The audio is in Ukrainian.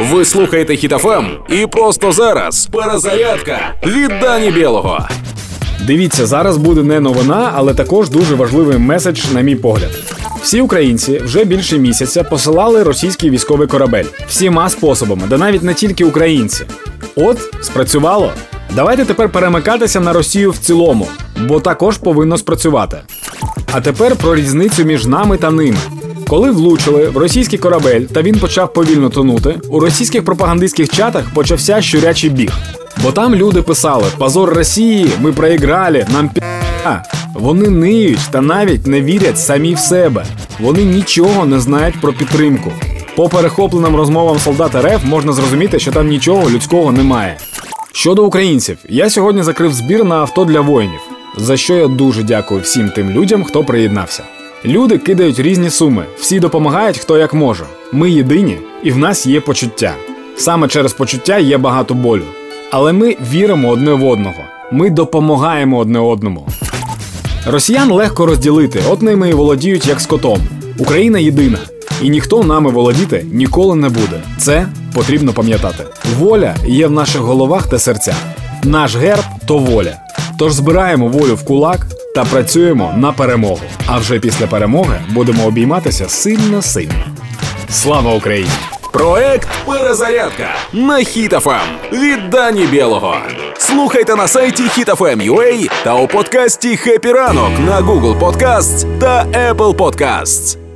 Ви слухаєте Хітофем і просто зараз перезарядка від Дані Білого. Дивіться, зараз буде не новина, але також дуже важливий меседж, на мій погляд. Всі українці вже більше місяця посилали російський військовий корабель всіма способами, да навіть не тільки українці. От спрацювало. Давайте тепер перемикатися на Росію в цілому, бо також повинно спрацювати. А тепер про різницю між нами та ними. Коли влучили в російський корабель та він почав повільно тонути, у російських пропагандистських чатах почався щурячий біг. Бо там люди писали: Позор Росії, ми проіграли, нам пі. Вони ниють та навіть не вірять самі в себе. Вони нічого не знають про підтримку. По перехопленим розмовам солдат РФ можна зрозуміти, що там нічого людського немає. Щодо українців, я сьогодні закрив збір на авто для воїнів, за що я дуже дякую всім тим людям, хто приєднався. Люди кидають різні суми, всі допомагають хто як може. Ми єдині, і в нас є почуття. Саме через почуття є багато болю. Але ми віримо одне в одного. Ми допомагаємо одне одному. Росіян легко розділити, от ними і володіють як скотом. Україна єдина, і ніхто нами володіти ніколи не буде. Це потрібно пам'ятати. Воля є в наших головах та серцях. Наш герб то воля. Тож збираємо волю в кулак та працюємо на перемогу. А вже після перемоги будемо обійматися сильно-сильно. Слава Україні! Проект Перезарядка на Хітофем від Дані Білого. Слухайте на сайті HitFM.ua та у подкасті «Хеппі ранок» на Google Podcasts та Apple Podcasts.